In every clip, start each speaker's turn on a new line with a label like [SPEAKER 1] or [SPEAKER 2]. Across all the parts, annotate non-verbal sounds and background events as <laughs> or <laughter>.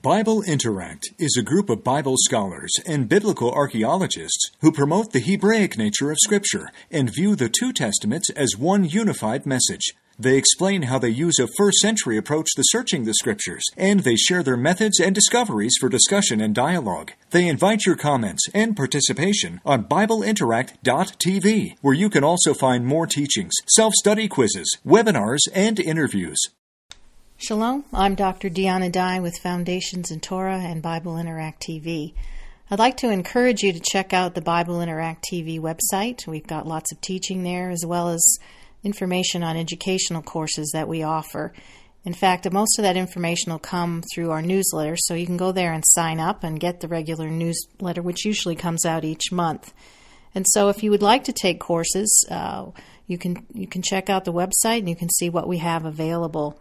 [SPEAKER 1] Bible Interact is a group of Bible scholars and biblical archaeologists who promote the Hebraic nature of Scripture and view the two Testaments as one unified message. They explain how they use a first century approach to searching the Scriptures, and they share their methods and discoveries for discussion and dialogue. They invite your comments and participation on BibleInteract.tv, where you can also find more teachings, self study quizzes, webinars, and interviews.
[SPEAKER 2] Shalom, I'm Dr. Deanna Dye with Foundations in Torah and Bible Interact TV. I'd like to encourage you to check out the Bible Interact TV website. We've got lots of teaching there as well as information on educational courses that we offer. In fact, most of that information will come through our newsletter, so you can go there and sign up and get the regular newsletter, which usually comes out each month. And so, if you would like to take courses, uh, you can you can check out the website and you can see what we have available.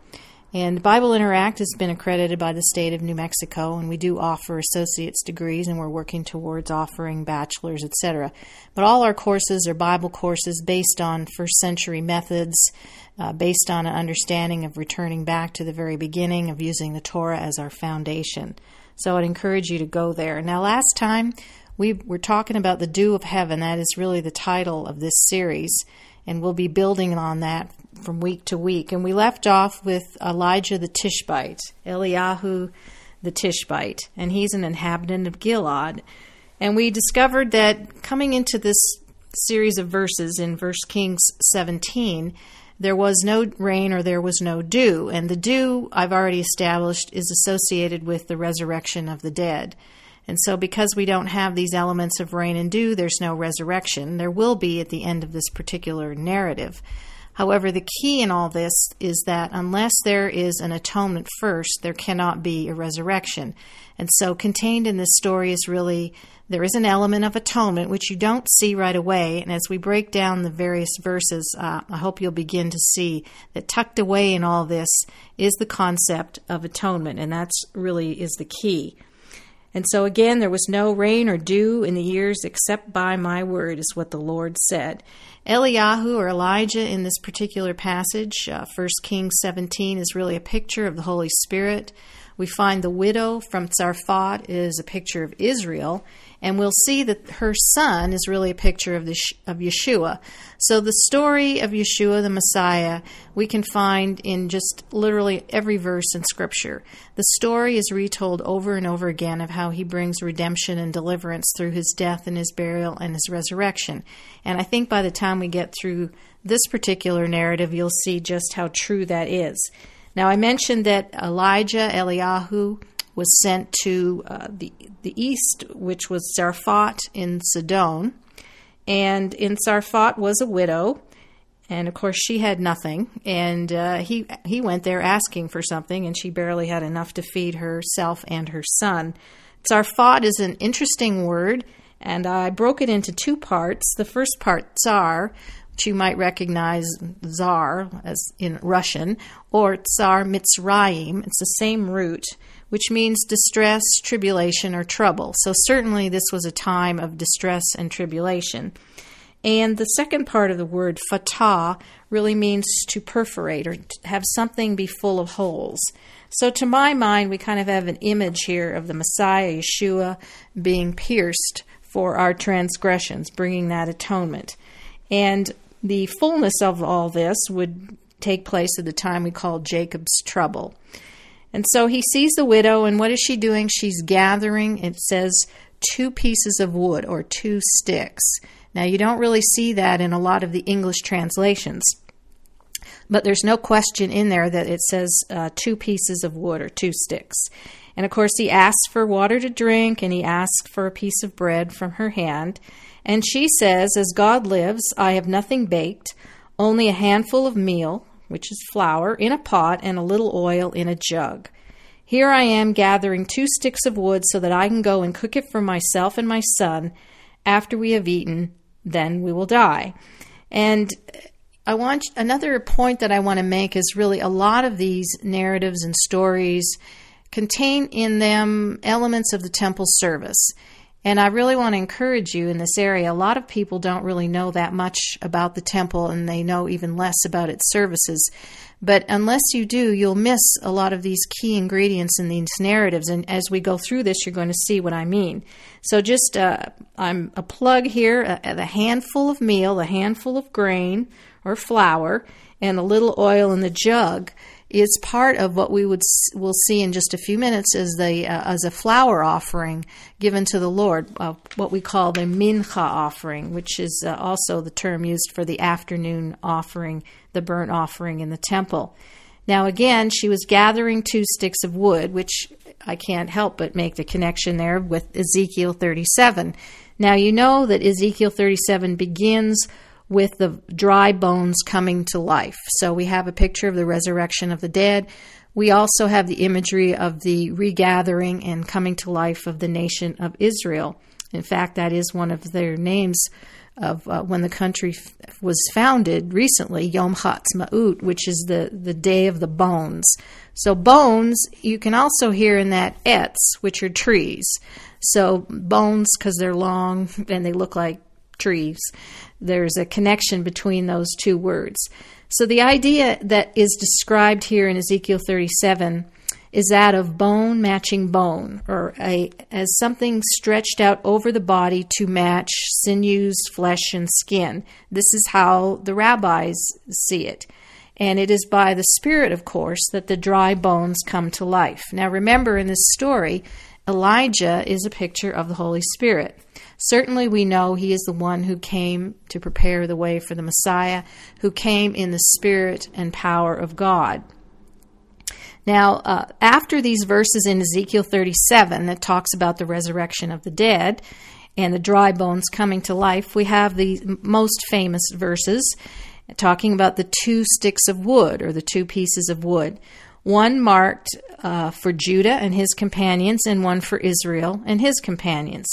[SPEAKER 2] And Bible Interact has been accredited by the state of New Mexico, and we do offer associate's degrees, and we're working towards offering bachelor's, etc. But all our courses are Bible courses based on first century methods, uh, based on an understanding of returning back to the very beginning of using the Torah as our foundation. So I'd encourage you to go there. Now, last time we were talking about the dew of heaven. That is really the title of this series, and we'll be building on that from week to week. And we left off with Elijah the Tishbite, Eliyahu the Tishbite, and he's an inhabitant of Gilad. And we discovered that coming into this series of verses in 1 Kings 17, there was no rain or there was no dew. And the dew, I've already established, is associated with the resurrection of the dead. And so, because we don't have these elements of rain and dew, there's no resurrection. There will be at the end of this particular narrative. However, the key in all this is that unless there is an atonement first, there cannot be a resurrection. And so, contained in this story is really there is an element of atonement which you don't see right away. And as we break down the various verses, uh, I hope you'll begin to see that tucked away in all this is the concept of atonement, and that's really is the key. And so again, there was no rain or dew in the years except by my word, is what the Lord said. Eliyahu or Elijah in this particular passage, uh, 1 Kings 17, is really a picture of the Holy Spirit. We find the widow from Tsarfat is a picture of Israel, and we'll see that her son is really a picture of the of Yeshua. So the story of Yeshua the Messiah we can find in just literally every verse in Scripture. The story is retold over and over again of how he brings redemption and deliverance through his death and his burial and his resurrection. And I think by the time we get through this particular narrative, you'll see just how true that is. Now, I mentioned that Elijah, Eliyahu, was sent to uh, the, the east, which was Zarephath in Sidon. And in Zarephath was a widow, and of course she had nothing. And uh, he he went there asking for something, and she barely had enough to feed herself and her son. Zarephath is an interesting word, and I broke it into two parts. The first part, tsar, which you might recognize Tsar as in Russian, or Tsar Mitzrayim. It's the same root, which means distress, tribulation, or trouble. So certainly this was a time of distress and tribulation. And the second part of the word fatah really means to perforate or to have something be full of holes. So to my mind, we kind of have an image here of the Messiah, Yeshua, being pierced for our transgressions, bringing that atonement. And the fullness of all this would take place at the time we call Jacob's trouble. And so he sees the widow, and what is she doing? She's gathering, it says, two pieces of wood or two sticks. Now, you don't really see that in a lot of the English translations, but there's no question in there that it says uh, two pieces of wood or two sticks. And of course, he asks for water to drink and he asks for a piece of bread from her hand. And she says, As God lives, I have nothing baked, only a handful of meal, which is flour, in a pot, and a little oil in a jug. Here I am gathering two sticks of wood so that I can go and cook it for myself and my son. After we have eaten, then we will die. And I want another point that I want to make is really a lot of these narratives and stories contain in them elements of the temple service. And I really want to encourage you in this area. A lot of people don't really know that much about the temple and they know even less about its services. But unless you do, you'll miss a lot of these key ingredients in these narratives. And as we go through this, you're going to see what I mean. So just, uh, I'm a plug here, a, a handful of meal, a handful of grain or flour, and a little oil in the jug is part of what we would will see in just a few minutes as the uh, as a flour offering given to the Lord, uh, what we call the mincha offering, which is uh, also the term used for the afternoon offering, the burnt offering in the temple. Now again, she was gathering two sticks of wood, which I can't help but make the connection there with Ezekiel 37. Now you know that Ezekiel 37 begins with the dry bones coming to life. So we have a picture of the resurrection of the dead. We also have the imagery of the regathering and coming to life of the nation of Israel. In fact, that is one of their names of uh, when the country f- was founded recently, Yom Ha'atzmaut, which is the, the day of the bones. So bones, you can also hear in that etz, which are trees. So bones, because they're long <laughs> and they look like trees. There's a connection between those two words. So the idea that is described here in Ezekiel 37 is that of bone matching bone, or a, as something stretched out over the body to match sinews, flesh, and skin. This is how the rabbis see it. And it is by the Spirit, of course, that the dry bones come to life. Now, remember in this story, Elijah is a picture of the Holy Spirit. Certainly, we know he is the one who came to prepare the way for the Messiah, who came in the spirit and power of God. Now, uh, after these verses in Ezekiel 37 that talks about the resurrection of the dead and the dry bones coming to life, we have the most famous verses talking about the two sticks of wood or the two pieces of wood. One marked uh, for Judah and his companions, and one for Israel and his companions.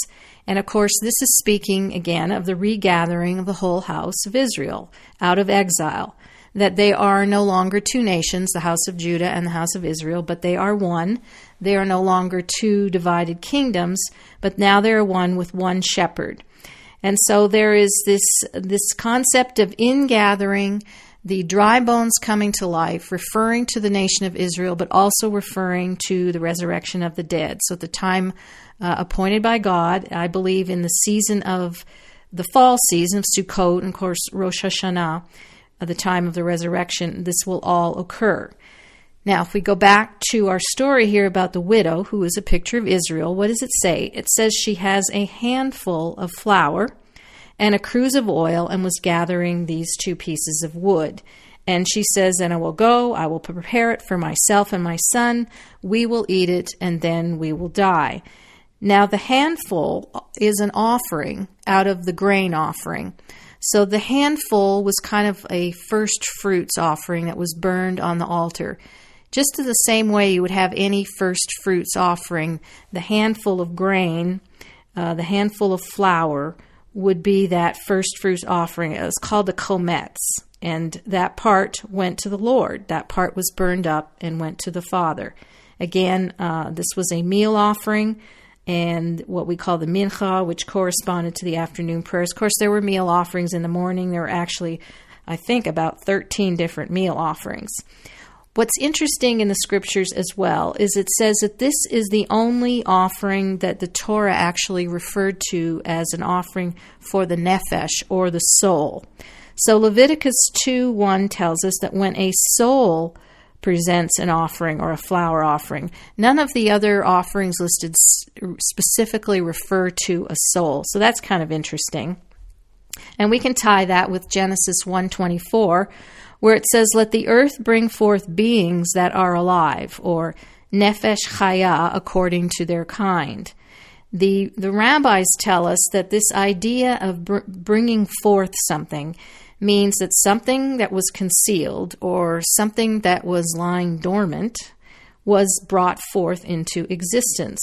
[SPEAKER 2] And of course, this is speaking again of the regathering of the whole house of Israel out of exile. That they are no longer two nations, the house of Judah and the house of Israel, but they are one. They are no longer two divided kingdoms, but now they are one with one shepherd. And so there is this, this concept of ingathering, the dry bones coming to life, referring to the nation of Israel, but also referring to the resurrection of the dead. So at the time uh, appointed by God, I believe, in the season of the fall season of Sukkot, and of course Rosh Hashanah, at the time of the resurrection, this will all occur. Now, if we go back to our story here about the widow, who is a picture of Israel, what does it say? It says she has a handful of flour and a cruse of oil and was gathering these two pieces of wood. And she says, And I will go, I will prepare it for myself and my son. We will eat it, and then we will die. Now, the handful is an offering out of the grain offering. So the handful was kind of a first fruits offering that was burned on the altar. Just the same way you would have any first fruits offering, the handful of grain, uh, the handful of flour would be that first fruits offering. It was called the chometz, and that part went to the Lord. That part was burned up and went to the Father. Again, uh, this was a meal offering and what we call the mincha, which corresponded to the afternoon prayers. Of course, there were meal offerings in the morning. There were actually, I think, about 13 different meal offerings. What's interesting in the scriptures as well is it says that this is the only offering that the Torah actually referred to as an offering for the nephesh or the soul. So Leviticus 2 1 tells us that when a soul presents an offering or a flour offering. None of the other offerings listed specifically refer to a soul. So that's kind of interesting. And we can tie that with Genesis 124 where it says let the earth bring forth beings that are alive or nefesh chaya according to their kind. The the rabbis tell us that this idea of br- bringing forth something means that something that was concealed or something that was lying dormant was brought forth into existence.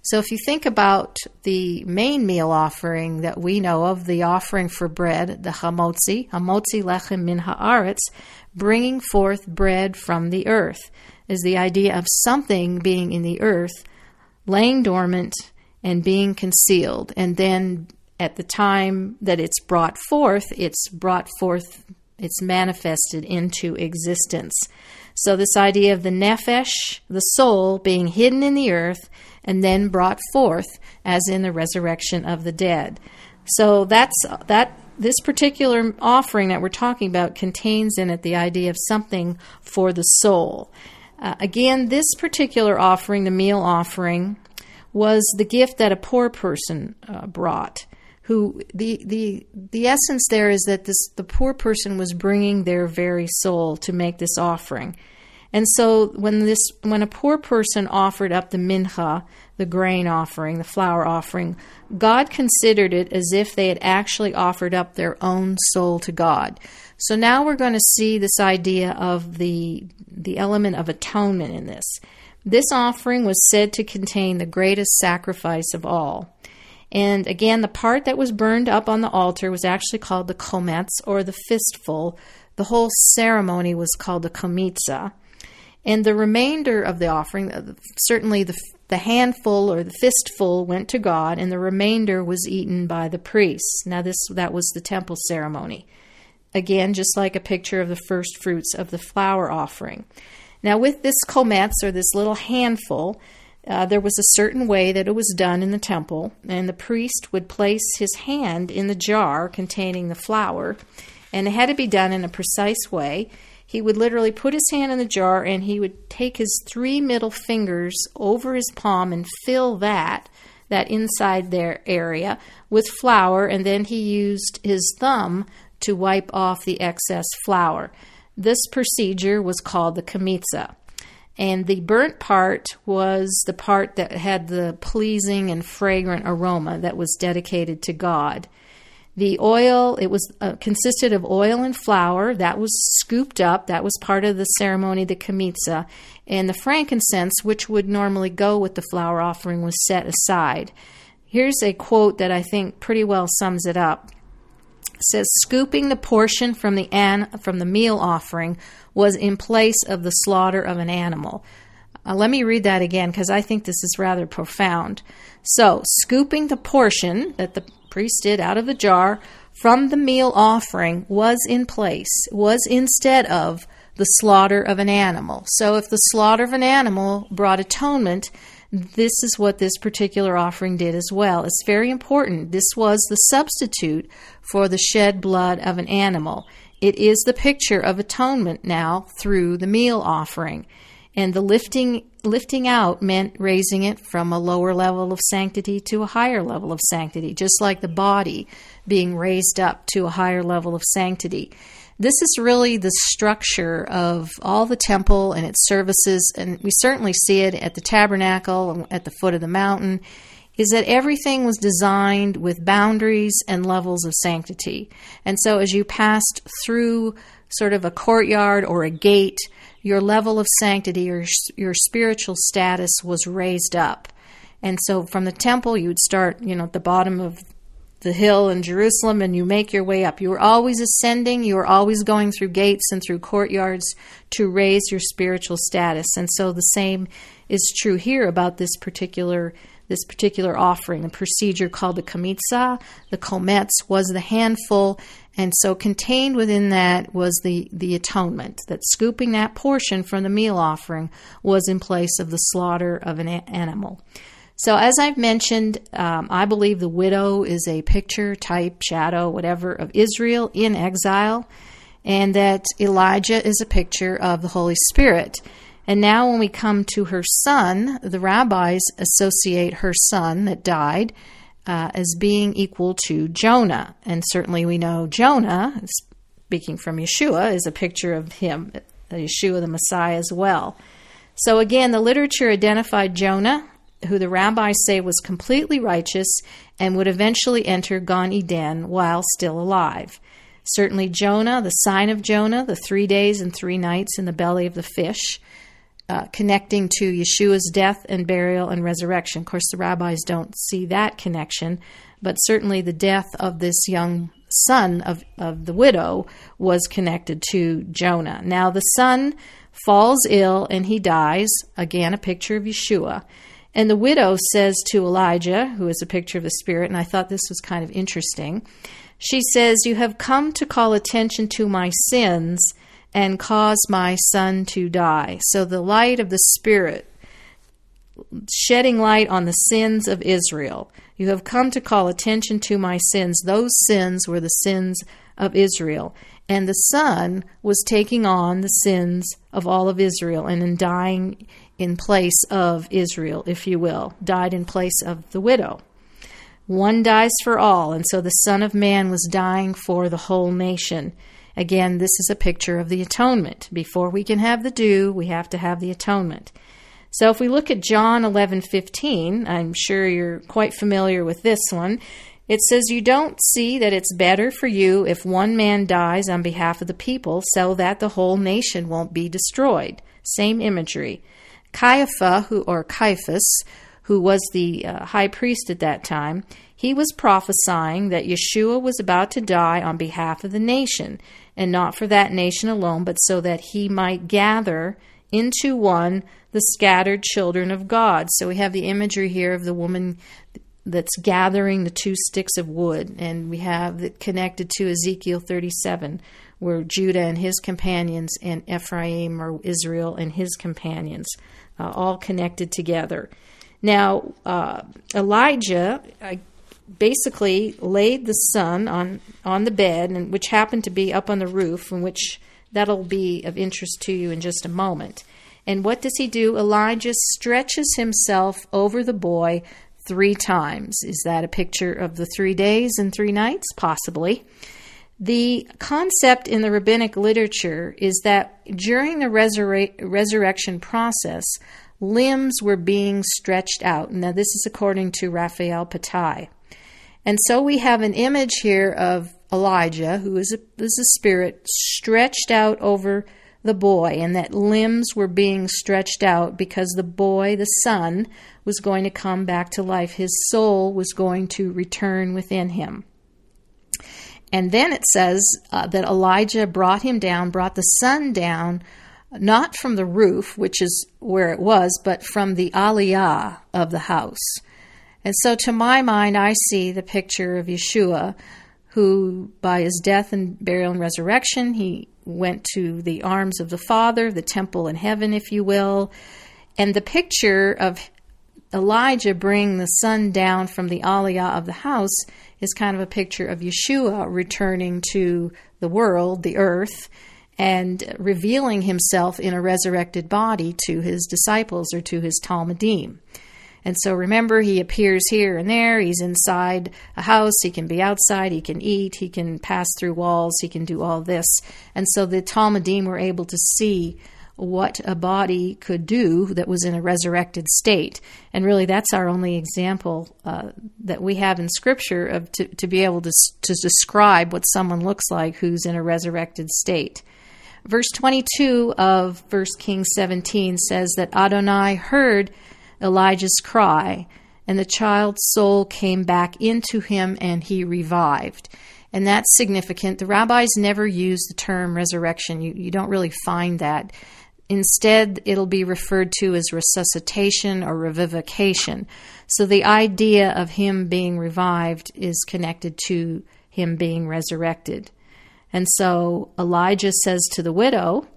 [SPEAKER 2] So if you think about the main meal offering that we know of, the offering for bread, the hamotzi, hamotzi lechem min haaretz, bringing forth bread from the earth, is the idea of something being in the earth, laying dormant, and being concealed. And then at the time that it's brought forth, it's brought forth, it's manifested into existence. So, this idea of the nephesh, the soul, being hidden in the earth and then brought forth, as in the resurrection of the dead. So, that's that. This particular offering that we're talking about contains in it the idea of something for the soul. Uh, again, this particular offering, the meal offering, was the gift that a poor person uh, brought who the the the essence there is that this the poor person was bringing their very soul to make this offering. And so when this when a poor person offered up the mincha, the grain offering, the flour offering, God considered it as if they had actually offered up their own soul to God. So now we're going to see this idea of the the element of atonement in this. This offering was said to contain the greatest sacrifice of all. And again, the part that was burned up on the altar was actually called the chometz or the fistful. The whole ceremony was called the chamitza. And the remainder of the offering, uh, certainly the, the handful or the fistful went to God, and the remainder was eaten by the priests. Now, this that was the temple ceremony. Again, just like a picture of the first fruits of the flour offering. Now, with this chometz or this little handful, uh, there was a certain way that it was done in the temple, and the priest would place his hand in the jar containing the flour, and it had to be done in a precise way. He would literally put his hand in the jar and he would take his three middle fingers over his palm and fill that, that inside there area, with flour, and then he used his thumb to wipe off the excess flour. This procedure was called the chamitza. And the burnt part was the part that had the pleasing and fragrant aroma that was dedicated to God. The oil, it was uh, consisted of oil and flour that was scooped up. That was part of the ceremony, the chamitza. And the frankincense, which would normally go with the flour offering, was set aside. Here's a quote that I think pretty well sums it up. Says, "Scooping the portion from the an- from the meal offering was in place of the slaughter of an animal. Uh, let me read that again because I think this is rather profound. So, scooping the portion that the priest did out of the jar from the meal offering was in place, was instead of the slaughter of an animal. So, if the slaughter of an animal brought atonement, this is what this particular offering did as well. It's very important. This was the substitute for the shed blood of an animal. It is the picture of atonement now through the meal offering. And the lifting lifting out meant raising it from a lower level of sanctity to a higher level of sanctity, just like the body being raised up to a higher level of sanctity. This is really the structure of all the temple and its services, and we certainly see it at the tabernacle at the foot of the mountain is that everything was designed with boundaries and levels of sanctity. And so as you passed through sort of a courtyard or a gate, your level of sanctity or your spiritual status was raised up. And so from the temple, you would start, you know, at the bottom of the hill in Jerusalem and you make your way up. You are always ascending, you are always going through gates and through courtyards to raise your spiritual status. And so the same is true here about this particular this particular offering, a procedure called the chamitza. The chometz was the handful, and so contained within that was the, the atonement, that scooping that portion from the meal offering was in place of the slaughter of an animal. So, as I've mentioned, um, I believe the widow is a picture, type, shadow, whatever, of Israel in exile, and that Elijah is a picture of the Holy Spirit. And now, when we come to her son, the rabbis associate her son that died uh, as being equal to Jonah. And certainly, we know Jonah, speaking from Yeshua, is a picture of him, Yeshua the Messiah, as well. So, again, the literature identified Jonah, who the rabbis say was completely righteous and would eventually enter Gan Eden while still alive. Certainly, Jonah, the sign of Jonah, the three days and three nights in the belly of the fish, uh, connecting to Yeshua's death and burial and resurrection. Of course, the rabbis don't see that connection, but certainly the death of this young son of, of the widow was connected to Jonah. Now, the son falls ill and he dies. Again, a picture of Yeshua. And the widow says to Elijah, who is a picture of the Spirit, and I thought this was kind of interesting. She says, You have come to call attention to my sins and cause my son to die. So the light of the Spirit, shedding light on the sins of Israel. You have come to call attention to my sins. Those sins were the sins of Israel. And the Son was taking on the sins of all of Israel and in dying in place of Israel, if you will, died in place of the widow. One dies for all, and so the Son of Man was dying for the whole nation. Again, this is a picture of the atonement. Before we can have the dew, we have to have the atonement. So if we look at John 11:15, I'm sure you're quite familiar with this one. It says, You don't see that it's better for you if one man dies on behalf of the people so that the whole nation won't be destroyed. Same imagery. Caiaphas, who, or Caiaphas, who was the uh, high priest at that time, he was prophesying that Yeshua was about to die on behalf of the nation, and not for that nation alone, but so that he might gather into one the scattered children of God. So we have the imagery here of the woman that's gathering the two sticks of wood, and we have it connected to Ezekiel 37, where Judah and his companions and Ephraim or Israel and his companions, uh, all connected together. Now, uh, Elijah uh, basically laid the son on on the bed, and which happened to be up on the roof, and which that'll be of interest to you in just a moment. And what does he do? Elijah stretches himself over the boy three times. Is that a picture of the three days and three nights? Possibly. The concept in the rabbinic literature is that during the resur- resurrection process, limbs were being stretched out. Now, this is according to Raphael Patai. And so we have an image here of Elijah, who is a, is a spirit, stretched out over the boy, and that limbs were being stretched out because the boy, the son, was going to come back to life. His soul was going to return within him. And then it says uh, that Elijah brought him down, brought the son down, not from the roof, which is where it was, but from the aliyah of the house. And so, to my mind, I see the picture of Yeshua, who, by his death and burial and resurrection, he went to the arms of the Father, the temple in heaven, if you will. And the picture of Elijah bringing the son down from the aliyah of the house is kind of a picture of Yeshua returning to the world, the earth, and revealing himself in a resurrected body to his disciples or to his talmidim. And so remember, he appears here and there. He's inside a house. He can be outside. He can eat. He can pass through walls. He can do all this. And so the talmidim were able to see what a body could do that was in a resurrected state. And really, that's our only example uh, that we have in Scripture of to, to be able to, to describe what someone looks like who's in a resurrected state. Verse 22 of 1 Kings 17 says that Adonai heard Elijah's cry, and the child's soul came back into him and he revived. And that's significant. The rabbis never use the term resurrection. You, you don't really find that. Instead, it'll be referred to as resuscitation or revivification. So the idea of him being revived is connected to him being resurrected. And so Elijah says to the widow,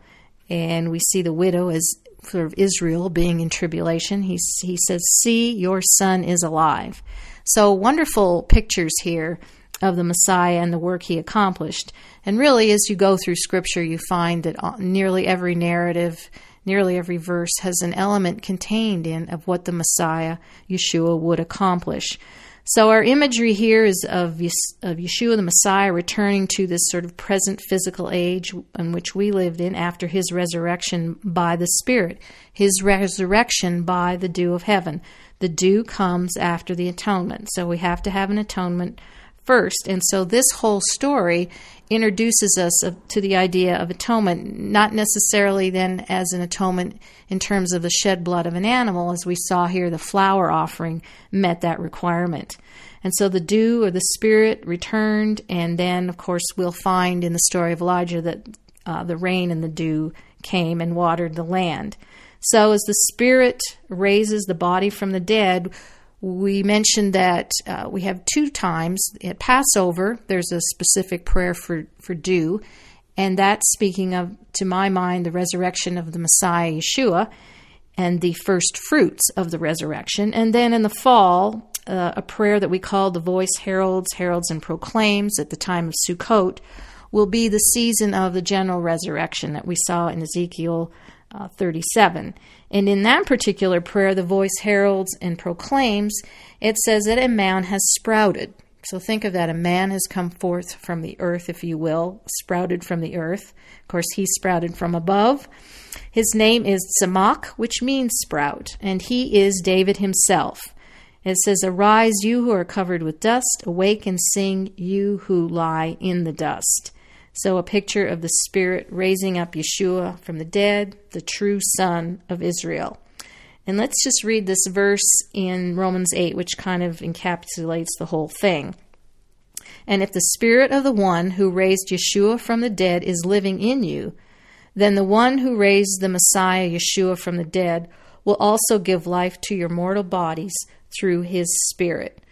[SPEAKER 2] and we see the widow as sort of Israel being in tribulation. He, he says, See, your son is alive. So wonderful pictures here of the Messiah and the work he accomplished. And really, as you go through Scripture, you find that nearly every narrative, nearly every verse has an element contained in of what the Messiah, Yeshua, would accomplish. So our imagery here is of, of Yeshua the Messiah returning to this sort of present physical age in which we lived in after his resurrection by the Spirit, his resurrection by the dew of heaven. The dew comes after the atonement. So we have to have an atonement first. And so this whole story introduces us to the idea of atonement, not necessarily then as an atonement in terms of the shed blood of an animal, as we saw here, the flour offering met that requirement. And so the dew or the spirit returned, and then, of course, we'll find in the story of Elijah that uh, the rain and the dew came and watered the land. So, as the Spirit raises the body from the dead, we mentioned that uh, we have two times at Passover, there's a specific prayer for, for dew, and that's speaking of, to my mind, the resurrection of the Messiah Yeshua and the first fruits of the resurrection. And then in the fall, uh, a prayer that we call the voice heralds, heralds and proclaims at the time of Sukkot will be the season of the general resurrection that we saw in Ezekiel uh, 37. And in that particular prayer, the voice heralds and proclaims, it says that a man has sprouted. So think of that. A man has come forth from the earth, if you will, sprouted from the earth. Of course, he sprouted from above. His name is Tzemach, which means sprout, and he is David himself. It says, Arise, you who are covered with dust, awake and sing, you who lie in the dust. So, a picture of the Spirit raising up Yeshua from the dead, the true Son of Israel. And let's just read this verse in Romans 8, which kind of encapsulates the whole thing. And if the Spirit of the one who raised Yeshua from the dead is living in you, then the one who raised the Messiah, Yeshua, from the dead will also give life to your mortal bodies through his Spirit.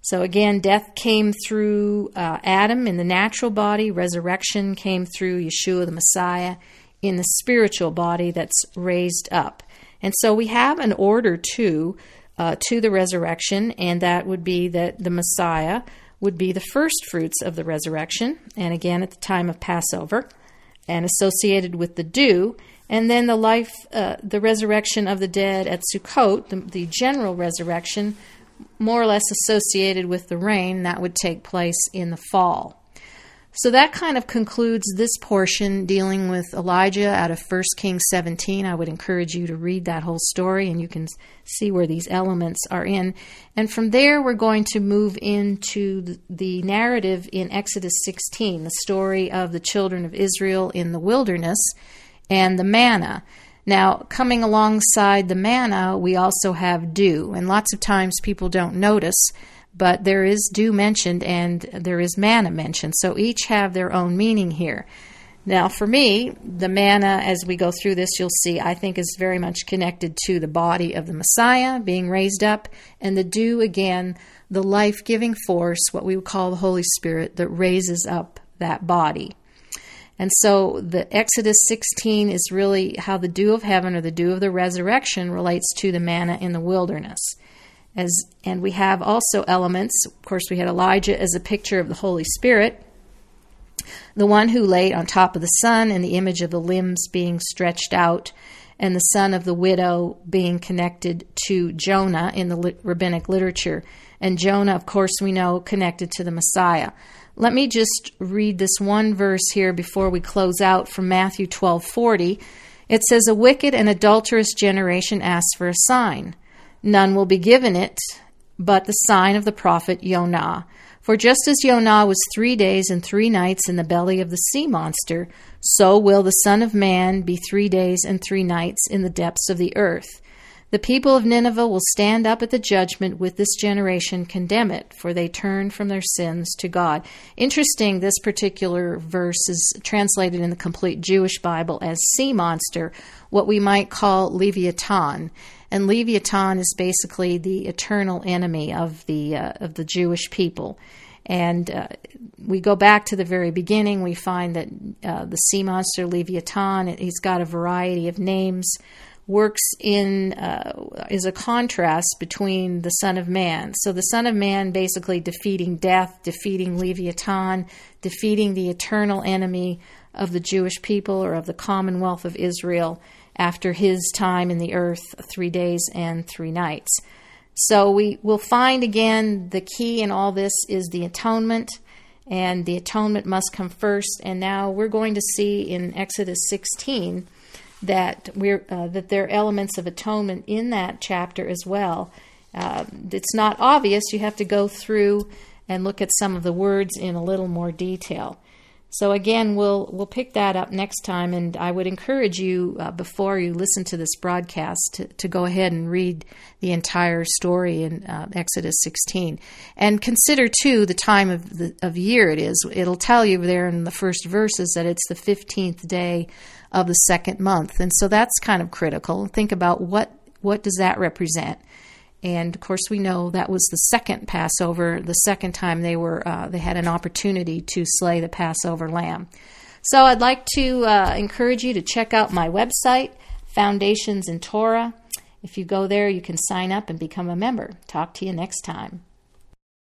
[SPEAKER 2] So again, death came through uh, Adam in the natural body, resurrection came through Yeshua the Messiah in the spiritual body that's raised up. And so we have an order too uh, to the resurrection, and that would be that the Messiah would be the first fruits of the resurrection, and again at the time of Passover, and associated with the dew, and then the life, uh, the resurrection of the dead at Sukkot, the, the general resurrection, more or less associated with the rain that would take place in the fall. So that kind of concludes this portion dealing with Elijah out of 1 Kings 17. I would encourage you to read that whole story and you can see where these elements are in. And from there, we're going to move into the narrative in Exodus 16, the story of the children of Israel in the wilderness and the manna. Now, coming alongside the manna, we also have dew, and lots of times people don't notice, but there is dew mentioned and there is manna mentioned, so each have their own meaning here. Now, for me, the manna, as we go through this, you'll see, I think is very much connected to the body of the Messiah being raised up, and the dew, again, the life giving force, what we would call the Holy Spirit, that raises up that body. And so the Exodus 16 is really how the dew of heaven or the dew of the resurrection relates to the manna in the wilderness. As and we have also elements, of course we had Elijah as a picture of the Holy Spirit, the one who lay on top of the son and the image of the limbs being stretched out and the son of the widow being connected to Jonah in the rabbinic literature. And Jonah, of course, we know connected to the Messiah. Let me just read this one verse here before we close out from Matthew 12:40. It says a wicked and adulterous generation asks for a sign. None will be given it but the sign of the prophet Jonah. For just as Jonah was 3 days and 3 nights in the belly of the sea monster, so will the son of man be 3 days and 3 nights in the depths of the earth. The people of Nineveh will stand up at the judgment with this generation, condemn it, for they turn from their sins to God. Interesting, this particular verse is translated in the complete Jewish Bible as sea monster, what we might call Leviathan. And Leviathan is basically the eternal enemy of the uh, of the Jewish people. And uh, we go back to the very beginning. We find that uh, the sea monster Leviathan, he's got a variety of names works in uh, is a contrast between the Son of Man. So the Son of Man basically defeating death, defeating Leviathan, defeating the eternal enemy of the Jewish people or of the Commonwealth of Israel after his time in the earth, three days and three nights. So we will find again the key in all this is the atonement, and the atonement must come first. And now we're going to see in Exodus 16 that we're uh, that there are elements of atonement in that chapter as well. Uh, it's not obvious. You have to go through and look at some of the words in a little more detail. So again, we'll we'll pick that up next time, and I would encourage you uh, before you listen to this broadcast to, to, go ahead and read the entire story in uh, Exodus 16, and consider too the time of the of year it is. It'll tell you there in the first verses that it's the 15th day of the second month, and so that's kind of critical. Think about what what does that represent. And of course, we know that was the second Passover, the second time they were uh, they had an opportunity to slay the Passover lamb. So I'd like to uh, encourage you to check out my website, Foundations in Torah. If you go there, you can sign up and become a member. Talk to you next time.